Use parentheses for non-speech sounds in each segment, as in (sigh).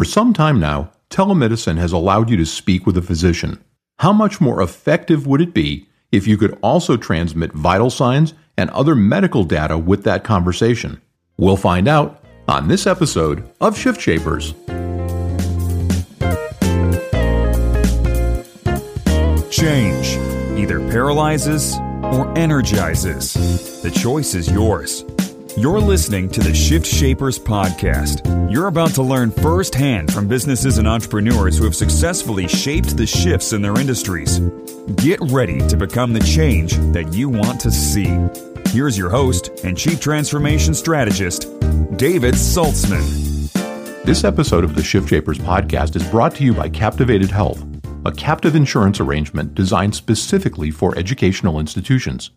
For some time now, telemedicine has allowed you to speak with a physician. How much more effective would it be if you could also transmit vital signs and other medical data with that conversation? We'll find out on this episode of Shift Shapers. Change either paralyzes or energizes. The choice is yours. You're listening to the Shift Shapers podcast. You're about to learn firsthand from businesses and entrepreneurs who have successfully shaped the shifts in their industries. Get ready to become the change that you want to see. Here's your host and Chief Transformation Strategist, David Saltzman. This episode of the Shift Shapers podcast is brought to you by Captivated Health, a captive insurance arrangement designed specifically for educational institutions.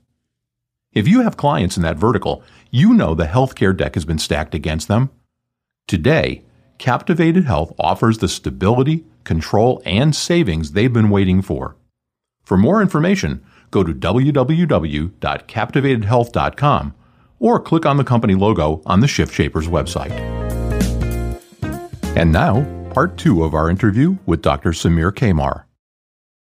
If you have clients in that vertical, you know the healthcare deck has been stacked against them. Today, Captivated Health offers the stability, control, and savings they've been waiting for. For more information, go to www.captivatedhealth.com or click on the company logo on the Shift Shapers website. And now, part two of our interview with Dr. Samir Qamar.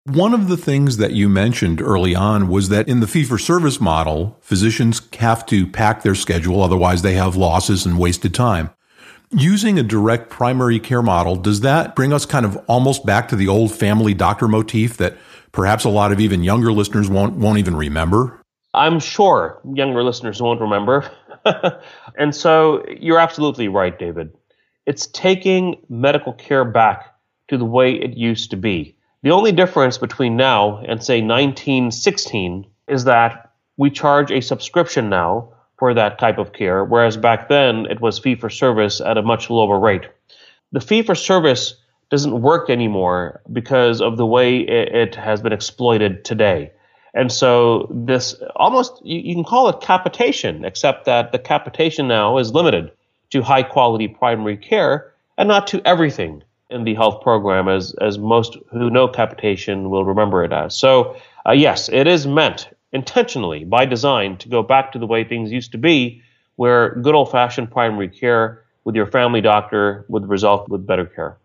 One of the things that you mentioned early on was that in the fee for service model, physicians have to pack their schedule, otherwise, they have losses and wasted time. Using a direct primary care model, does that bring us kind of almost back to the old family doctor motif that perhaps a lot of even younger listeners won't, won't even remember? I'm sure younger listeners won't remember. (laughs) and so you're absolutely right, David. It's taking medical care back to the way it used to be the only difference between now and, say, 1916 is that we charge a subscription now for that type of care, whereas back then it was fee for service at a much lower rate. The fee for service doesn't work anymore because of the way it, has been exploited today. And so this almost you, can call it capitation, except that the capitation now is limited to high quality primary care and not to everything in the health program, as as most who know capitation will remember it as. So, uh, yes, it is meant intentionally by design to go back to the way things used to be, where good old fashioned primary care with your family doctor would result with better care.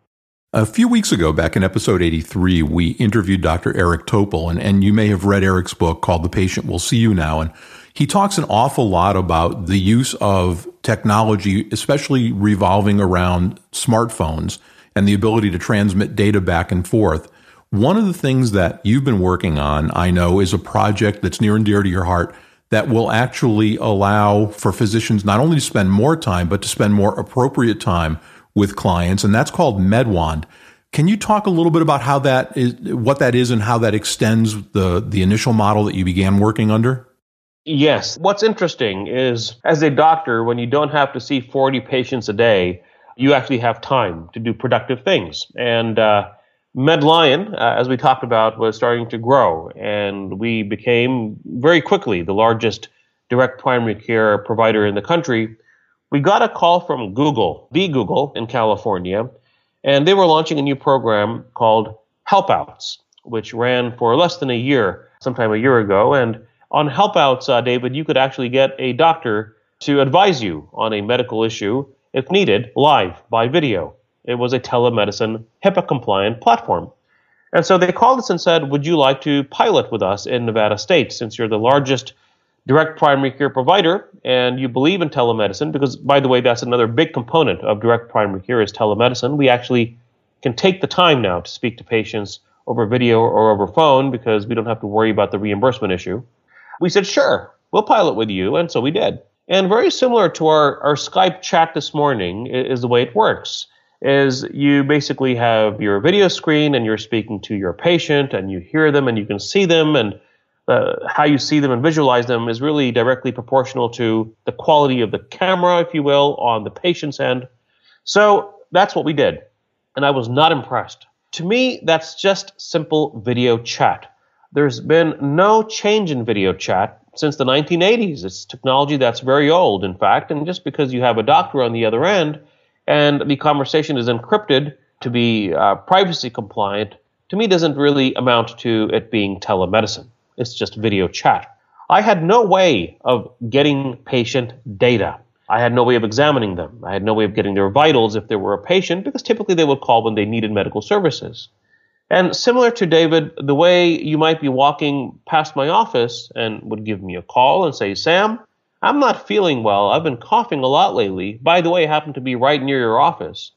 A few weeks ago, back in episode 83, we interviewed Dr. Eric Topol, and, and you may have read Eric's book called The Patient Will See You Now. And he talks an awful lot about the use of technology, especially revolving around smartphones and the ability to transmit data back and forth. One of the things that you've been working on, I know, is a project that's near and dear to your heart that will actually allow for physicians not only to spend more time, but to spend more appropriate time with clients. And that's called MedWand. Can you talk a little bit about how that is, what that is and how that extends the, the initial model that you began working under? Yes. What's interesting is as a doctor, when you don't have to see 40 patients a day, you actually have time to do productive things. And uh, MedLion, uh, as we talked about, was starting to grow, and we became very quickly the largest direct primary care provider in the country. We got a call from Google, the Google in California, and they were launching a new program called Helpouts, which ran for less than a year, sometime a year ago. And on Helpouts, uh, David, you could actually get a doctor to advise you on a medical issue if needed, live by video. It was a telemedicine HIPAA compliant platform. And so they called us and said, Would you like to pilot with us in Nevada State since you're the largest direct primary care provider and you believe in telemedicine? Because, by the way, that's another big component of direct primary care is telemedicine. We actually can take the time now to speak to patients over video or over phone because we don't have to worry about the reimbursement issue. We said, Sure, we'll pilot with you. And so we did. And very similar to our, our Skype chat this morning is the way it works. Is you basically have your video screen and you're speaking to your patient and you hear them and you can see them and uh, how you see them and visualize them is really directly proportional to the quality of the camera, if you will, on the patient's end. So that's what we did. And I was not impressed. To me, that's just simple video chat. There's been no change in video chat since the 1980s. It's technology that's very old, in fact, and just because you have a doctor on the other end and the conversation is encrypted to be uh, privacy compliant, to me doesn't really amount to it being telemedicine. It's just video chat. I had no way of getting patient data. I had no way of examining them. I had no way of getting their vitals if there were a patient, because typically they would call when they needed medical services. And similar to David, the way you might be walking past my office and would give me a call and say, Sam, I'm not feeling well. I've been coughing a lot lately. By the way, I happen to be right near your office.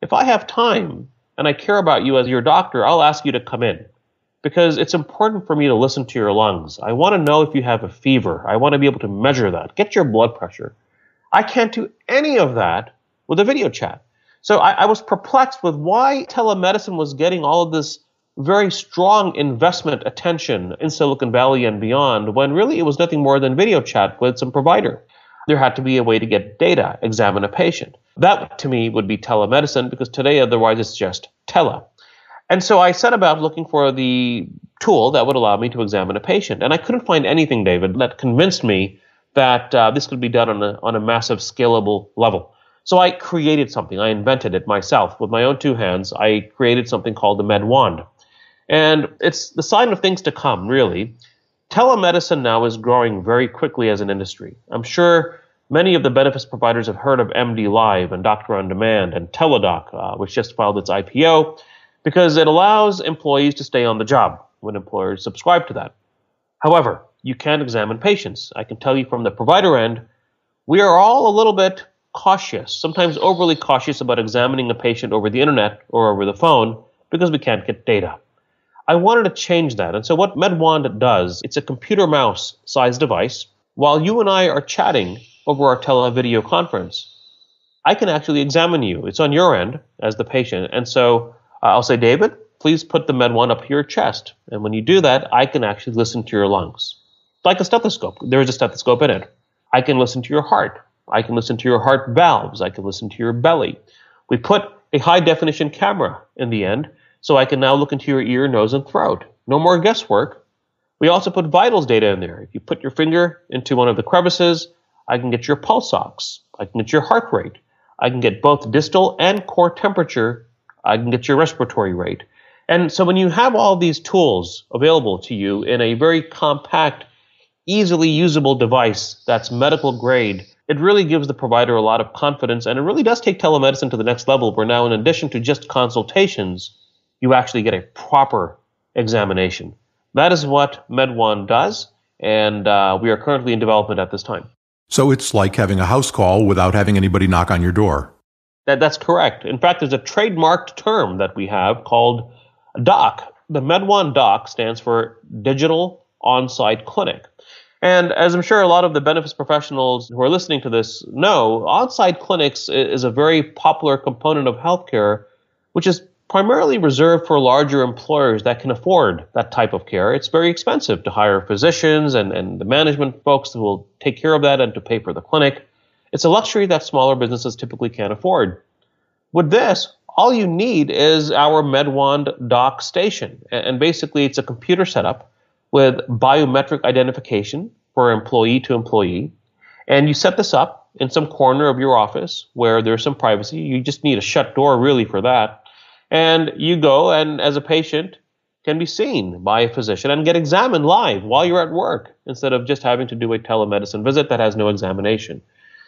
If I have time and I care about you as your doctor, I'll ask you to come in because it's important for me to listen to your lungs. I want to know if you have a fever. I want to be able to measure that, get your blood pressure. I can't do any of that with a video chat. So I, I was perplexed with why telemedicine was getting all of this very strong investment attention in Silicon Valley and beyond when really it was nothing more than video chat with some provider. There had to be a way to get data, examine a patient. That to me would be telemedicine because today otherwise it's just tele. And so I set about looking for the tool that would allow me to examine a patient. And I couldn't find anything, David, that convinced me that uh, this could be done on a, on a massive scalable level. So I created something. I invented it myself with my own two hands. I created something called the MedWand. And it's the sign of things to come, really. Telemedicine now is growing very quickly as an industry. I'm sure many of the benefits providers have heard of MD Live and Doctor on Demand and Teladoc, uh, which just filed its IPO, because it allows employees to stay on the job when employers subscribe to that. However, you can't examine patients. I can tell you from the provider end, we are all a little bit cautious, sometimes overly cautious about examining a patient over the internet or over the phone because we can't get data. I wanted to change that. And so what MedWand does, it's a computer mouse sized device. While you and I are chatting over our televideo conference, I can actually examine you. It's on your end as the patient. And so uh, I'll say, David, please put the MedWand up your chest. And when you do that, I can actually listen to your lungs. Like a stethoscope. There is a stethoscope in it. I can listen to your heart. I can listen to your heart valves. I can listen to your belly. We put a high definition camera in the end so I can now look into your ear, nose, and throat. No more guesswork. We also put vitals data in there. If you put your finger into one of the crevices, I can get your pulse ox. I can get your heart rate. I can get both distal and core temperature. I can get your respiratory rate. And so when you have all these tools available to you in a very compact, easily usable device that's medical grade, it really gives the provider a lot of confidence and it really does take telemedicine to the next level where now in addition to just consultations, you actually get a proper examination. That is what MedWand does, and uh, we are currently in development at this time. So it's like having a house call without having anybody knock on your door. That, that's correct. In fact, there's a trademarked term that we have called DOC. The MedWand DOC stands for Digital On-Site Clinic. And as I'm sure a lot of the benefits professionals who are listening to this know, on-site clinics is a very popular component of healthcare, which is primarily reserved for larger employers that can afford that type of care. It's very expensive to hire physicians and, and the management folks who will take care of that and to pay for the clinic. It's a luxury that smaller businesses typically can't afford. With this, all you need is our MedWand DOC station. And basically, it's a computer setup with biometric identification for employee to employee. And you set this up in some corner of your office where there's some privacy. You just need a shut door, really, for that. And you go and as a patient can be seen by a physician and get examined live while you're at work instead of just having to do a telemedicine visit that has no examination.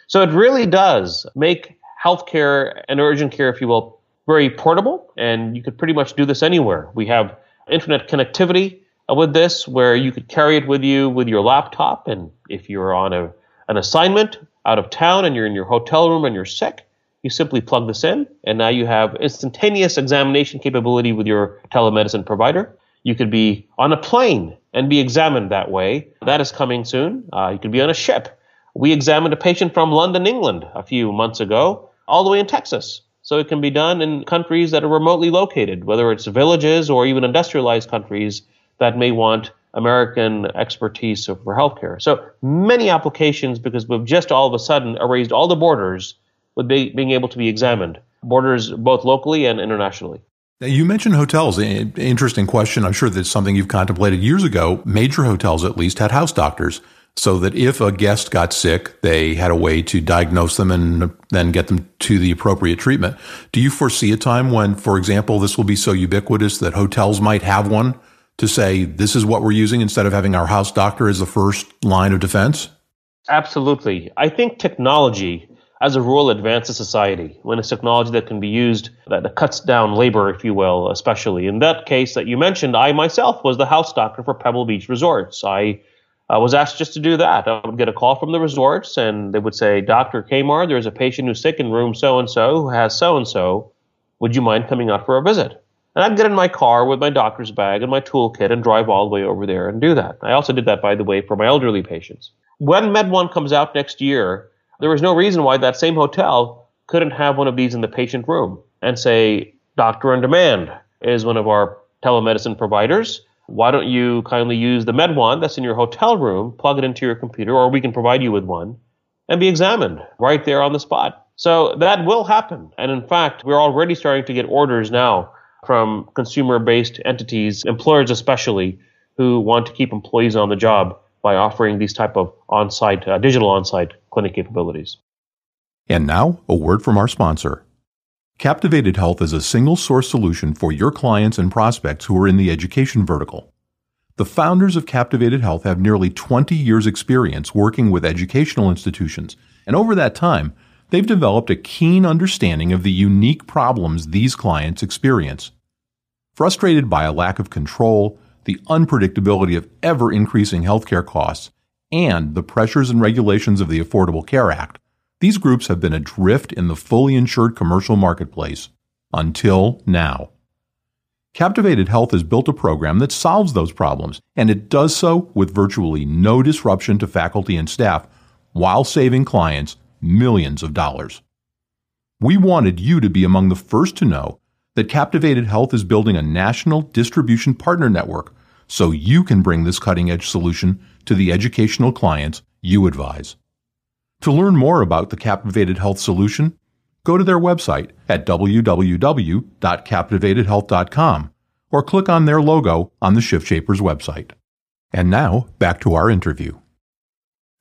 So it really does make healthcare and urgent care, if you will, very portable, and you could pretty much do this anywhere. We have internet connectivity with this where you could carry it with you with your laptop, and if you're on a, an assignment out of town and you're in your hotel room and you're sick, you simply plug this in, and now you have instantaneous examination capability with your telemedicine provider. You could be on a plane and be examined that way. That is coming soon. Uh, you could be on a ship. We examined a patient from London, England, a few months ago, all the way in Texas. So it can be done in countries that are remotely located, whether it's villages or even industrialized countries that may want American expertise for healthcare. So many applications because we've just all of a sudden erased all the borders with be, being able to be examined, borders both locally and internationally. You mentioned hotels. Interesting question. I'm sure that's something you've contemplated years ago. Major hotels, at least, had house doctors so that if a guest got sick, they had a way to diagnose them and then get them to the appropriate treatment. Do you foresee a time when, for example, this will be so ubiquitous that hotels might have one to say, this is what we're using instead of having our house doctor as the first line of defense? Absolutely. I think technology as a rule advances society when it's technology that can be used that, cuts down labor, if you will, especially. In that case that you mentioned, I myself was the house doctor for Pebble Beach Resorts. I uh, was asked just to do that. I would get a call from the resorts and they would say, Dr. Qamar, there's a patient who's sick in room so and so who has so and so. Would you mind coming out for a visit? And I'd get in my car with my doctor's bag and my toolkit and drive all the way over there and do that. I also did that, by the way, for my elderly patients. When MedWand comes out next year, there is no reason why that same hotel couldn't have one of these in the patient room and say, Doctor on Demand is one of our telemedicine providers. Why don't you kindly use the MedWand that's in your hotel room, plug it into your computer, or we can provide you with one, and be examined right there on the spot. So that will happen. And in fact, we're already starting to get orders now from consumer based entities, employers especially, who want to keep employees on the job by offering these type of on-site uh, digital on-site clinic capabilities. And now, a word from our sponsor. Captivated Health is a single source solution for your clients and prospects who are in the education vertical. The founders of Captivated Health have nearly 20 years experience working with educational institutions, and over that time, they've developed a keen understanding of the unique problems these clients experience. Frustrated by a lack of control, the unpredictability of ever increasing healthcare costs, and the pressures and regulations of the Affordable Care Act, these groups have been adrift in the fully insured commercial marketplace until now. Captivated Health has built a program that solves those problems, and it does so with virtually no disruption to faculty and staff while saving clients millions of dollars. We wanted you to be among the first to know that Captivated Health is building a national distribution partner network so you can bring this cutting edge solution to the educational clients you advise. To learn more about the Captivated Health solution, go to their website at www.captivatedhealth.com or click on their logo on the Shift Shapers website. And now, back to our interview.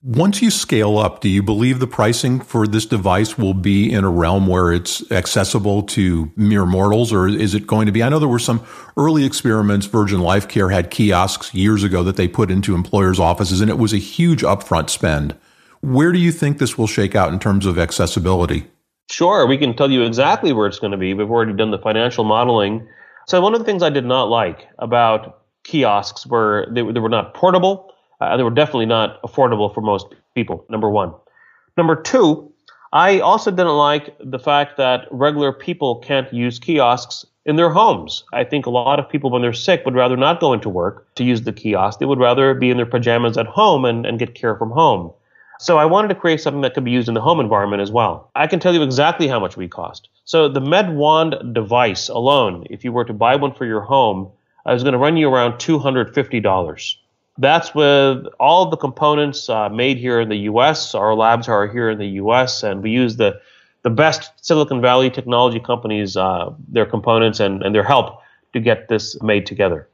Once you scale up, do you believe the pricing for this device will be in a realm where it's accessible to mere mortals, or is it going to be? I know there were some early experiments. Virgin Life Care had kiosks years ago that they put into employers' offices, and it was a huge upfront spend. Where do you think this will shake out in terms of accessibility? Sure, we can tell you exactly where it's going to be. We've already done the financial modeling. So, one of the things I did not like about kiosks were they, they were not portable uh, they were definitely not affordable for most people, number one. Number two, I also didn't like the fact that regular people can't use kiosks in their homes. I think a lot of people, when they're sick, would rather not go into work to use the kiosk. They would rather be in their pajamas at home and, and get care from home. So I wanted to create something that could be used in the home environment as well. I can tell you exactly how much we cost. So the MedWand device alone, if you were to buy one for your home, I was going to run you around $250. That's with all the components uh, made here in the U.S. Our labs are here in the U.S. and we use the the best Silicon Valley technology companies, uh, their components and, and their help to get this made together.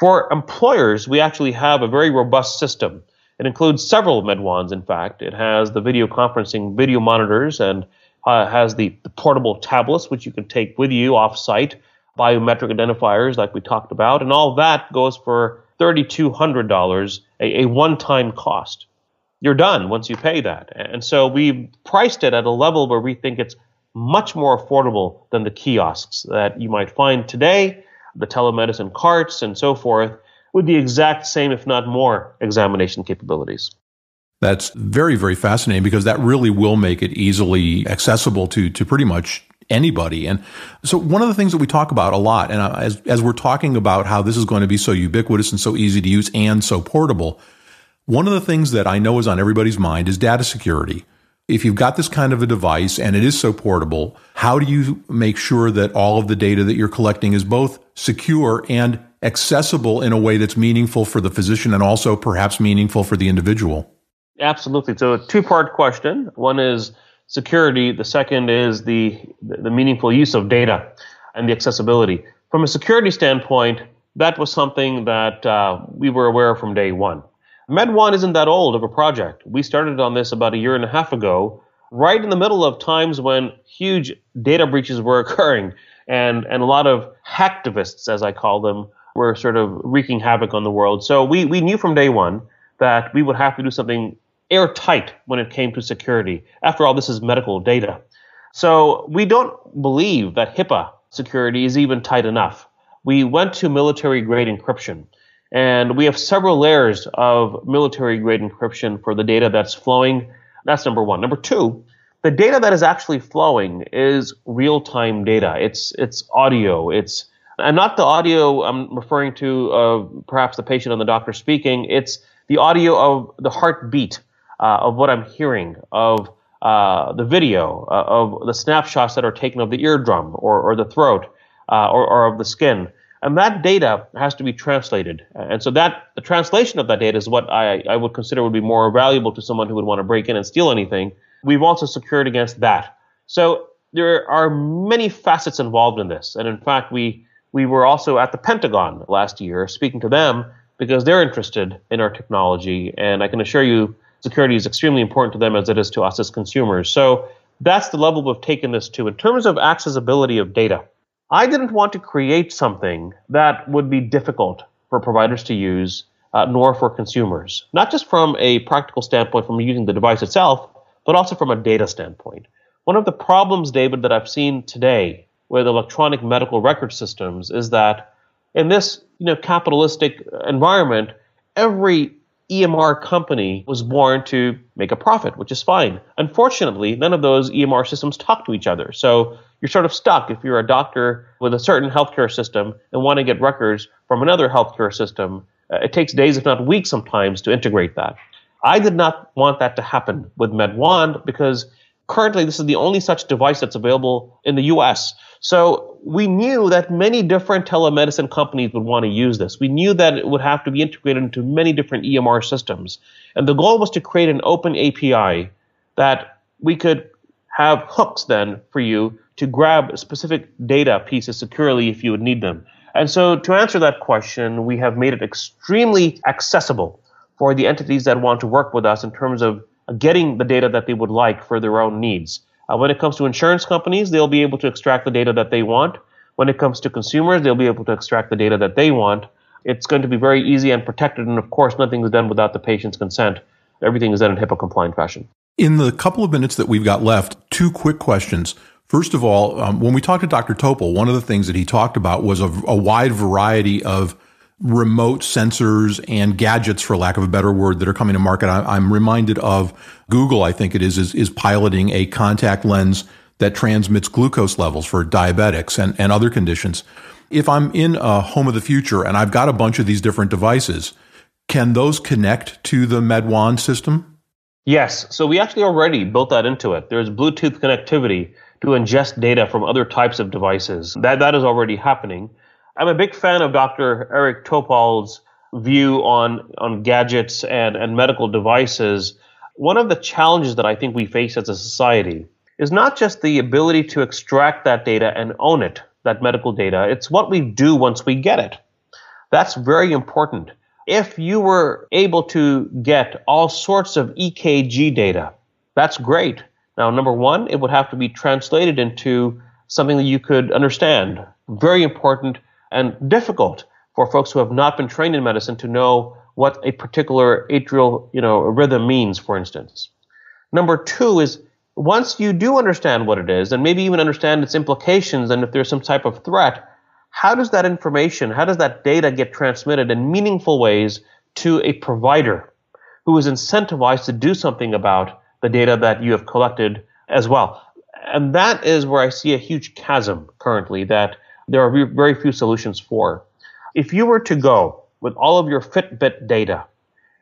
For employers, we actually have a very robust system. It includes several MedWands, in fact. It has the video conferencing video monitors and uh, has the, the portable tablets, which you can take with you off site, biometric identifiers, like we talked about, and all that goes for $3,200, a, a one time cost. You're done once you pay that. And so we priced it at a level where we think it's much more affordable than the kiosks that you might find today, the telemedicine carts, and so forth, with the exact same, if not more, examination capabilities. That's very, very fascinating because that really will make it easily accessible to, to pretty much anybody. And so one of the things that we talk about a lot, and uh, as, as we're talking about how this is going to be so ubiquitous and so easy to use and so portable, one of the things that I know is on everybody's mind is data security. If you've got this kind of a device and it is so portable, how do you make sure that all of the data that you're collecting is both secure and accessible in a way that's meaningful for the physician and also perhaps meaningful for the individual? Absolutely. So, a two part question. One is security. The second is the, the meaningful use of data and the accessibility. From a security standpoint, that was something that uh, we were aware of from day one. MedWand isn't that old of a project. We started on this about a year and a half ago, right in the middle of times when huge data breaches were (laughs) occurring and, and a lot of hacktivists, as I call them, were sort of wreaking havoc on the world. So we, we knew from day one that we would have to do something airtight when it came to security. After all, this is medical data. So we don't believe that HIPAA security is even tight enough. We went to military grade encryption. And we have several layers of military grade encryption for the data that's flowing. That's number one. Number two, the data that is actually flowing is real time data. It's, it's audio. It's, and not the audio I'm referring to of perhaps the patient and the doctor speaking. It's the audio of the heartbeat uh, of what I'm hearing, of uh, the video, uh, of the snapshots that are taken of the eardrum or, or the throat uh, or, or of the skin and that data has to be translated. And so that the translation of that data is what I, I would consider would be more valuable to someone who would want to break in and steal anything. We've also secured against that. So there are many facets involved in this. And in fact, we we were also at the Pentagon last year speaking to them because they're interested in our technology. And I can assure you, security is extremely important to them as it is to us as consumers. So that's the level we've taken this to. In terms of accessibility of data, I didn't want to create something that would be difficult for providers to use, uh, nor for consumers. Not just from a practical standpoint, from using the device itself, but also from a data standpoint. One of the problems, David, that I've seen today with electronic medical record systems is that in this you know capitalistic environment, every EMR company was born to make a profit, which is fine. Unfortunately, none of those EMR systems talk to each other. So you're sort of stuck if you're a doctor with a certain healthcare system and want to get records from another healthcare system. Uh, it takes days, if not weeks, sometimes to integrate that. I did not want that to happen with MedWand because currently this is the only such device that's available in the US. So we knew that many different telemedicine companies would want to use this. We knew that it would have to be integrated into many different EMR systems. And the goal was to create an open API that we could have hooks then for you to grab specific data pieces securely if you would need them. And so to answer that question, we have made it extremely accessible for the entities that want to work with us in terms of getting the data that they would like for their own needs. Uh, when it comes to insurance companies, they'll be able to extract the data that they want. When it comes to consumers, they'll be able to extract the data that they want. It's going to be very easy and protected, and of course, nothing is done without the patient's consent. Everything is done in HIPAA compliant fashion. In the couple of minutes that we've got left, two quick questions. First of all, um, when we talked to Dr. Topol, one of the things that he talked about was a, a wide variety of remote sensors and gadgets, for lack of a better word, that are coming to market. I, am reminded of Google, I think it is, is, is piloting a contact lens that transmits glucose levels for diabetics and, and other conditions. If I'm in a home of the future and I've got a bunch of these different devices, can those connect to the MedWand system? Yes. So we actually already built that into it. There's Bluetooth connectivity to ingest data from other types of devices. That that is already happening. I'm a big fan of Dr. Eric Topol's view on on gadgets and, and medical devices. One of the challenges that I think we face as a society is not just the ability to extract that data and own it, that medical data. It's what we do once we get it. That's very important. If you were able to get all sorts of EKG data, that's great. Now, number one, it would have to be translated into something that you could understand. Very important and difficult for folks who have not been trained in medicine to know what a particular atrial, you know, rhythm means, for instance. Number two is once you do understand what it is, and maybe even understand its implications, and if there's some type of threat, how does that information, how does that data get transmitted in meaningful ways to a provider who is incentivized to do something about the data that you have collected as well. And that is where I see a huge chasm currently that there are very few solutions for. If you were to go with all of your Fitbit data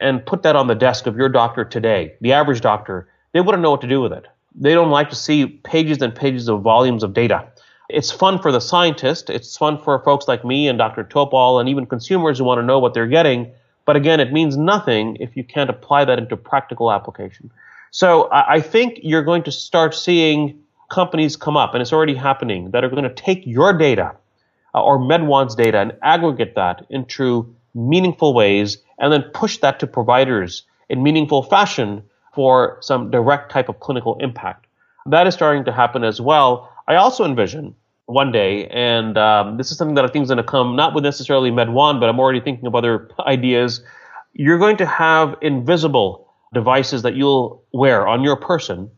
and put that on the desk of your doctor today, the average doctor, they wouldn't know what to do with it. They don't like to see pages and pages of volumes of data. It's fun for the scientist. It's fun for folks like me and Dr. Topol and even consumers who want to know what they're getting. But again, it means nothing if you can't apply that into practical application. So I, think you're going to start seeing companies come up, and it's already happening, that are going to take your data uh, or MedWand's data and aggregate that into meaningful ways and then push that to providers in meaningful fashion for some direct type of clinical impact. That is starting to happen as well. I also envision one day, and um, this is something that I think is going to come not with necessarily MedWand, but I'm already thinking of other (laughs) ideas. You're going to have invisible devices that you'll wear on your person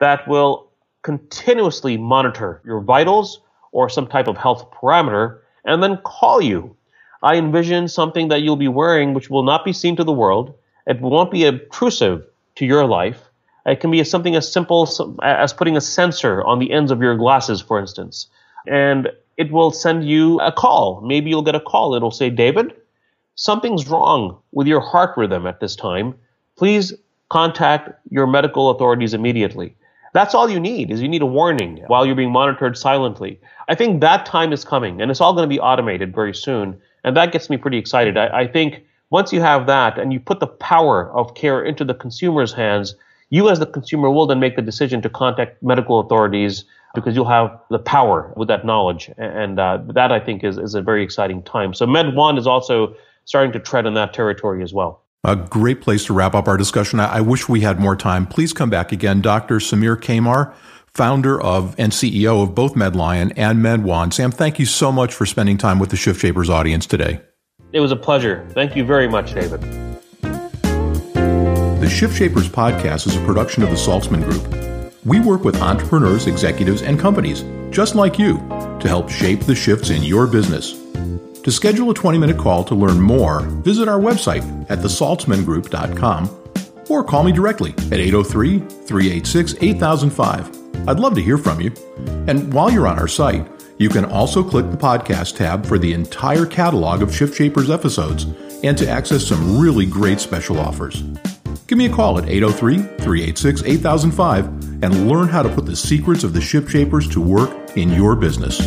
that will continuously monitor your vitals or some type of health parameter and then call you. I envision something that you'll be wearing which will not be seen to the world. It won't be obtrusive to your life. It can be something as simple as putting a sensor on the ends of your glasses, for instance. And it will send you a call. Maybe you'll get a call. It'll say, David, something's wrong with your heart rhythm at this time. Please contact your medical authorities immediately. That's all you need is you need a warning while you're being monitored silently. I think that time is coming and it's all going to be automated very soon. And that gets me pretty excited. I, I think once you have that and you put the power of care into the consumer's hands, you as the consumer will then make the decision to contact medical authorities because you'll have the power with that knowledge. And uh, that I think is, is a very exciting time. So MedWand is also starting to tread in that territory as well. A great place to wrap up our discussion. I wish we had more time. Please come back again. Dr. Samir Qamar, founder of and CEO of both MedLion and MedWand. Sam, thank you so much for spending time with the Shift Shapers audience today. It was a pleasure. Thank you very much, David. The Shift Shapers podcast is a production of the Saltzman Group. We work with entrepreneurs, executives, and companies just like you to help shape the shifts in your business. To schedule a 20 minute call to learn more, visit our website at thesaltzmangroup.com or call me directly at 803 386 8005. I'd love to hear from you. And while you're on our site, you can also click the podcast tab for the entire catalog of Shift Shapers episodes and to access some really great special offers. Give me a call at 803 386 8005 and learn how to put the secrets of the Shift Shapers to work in your business.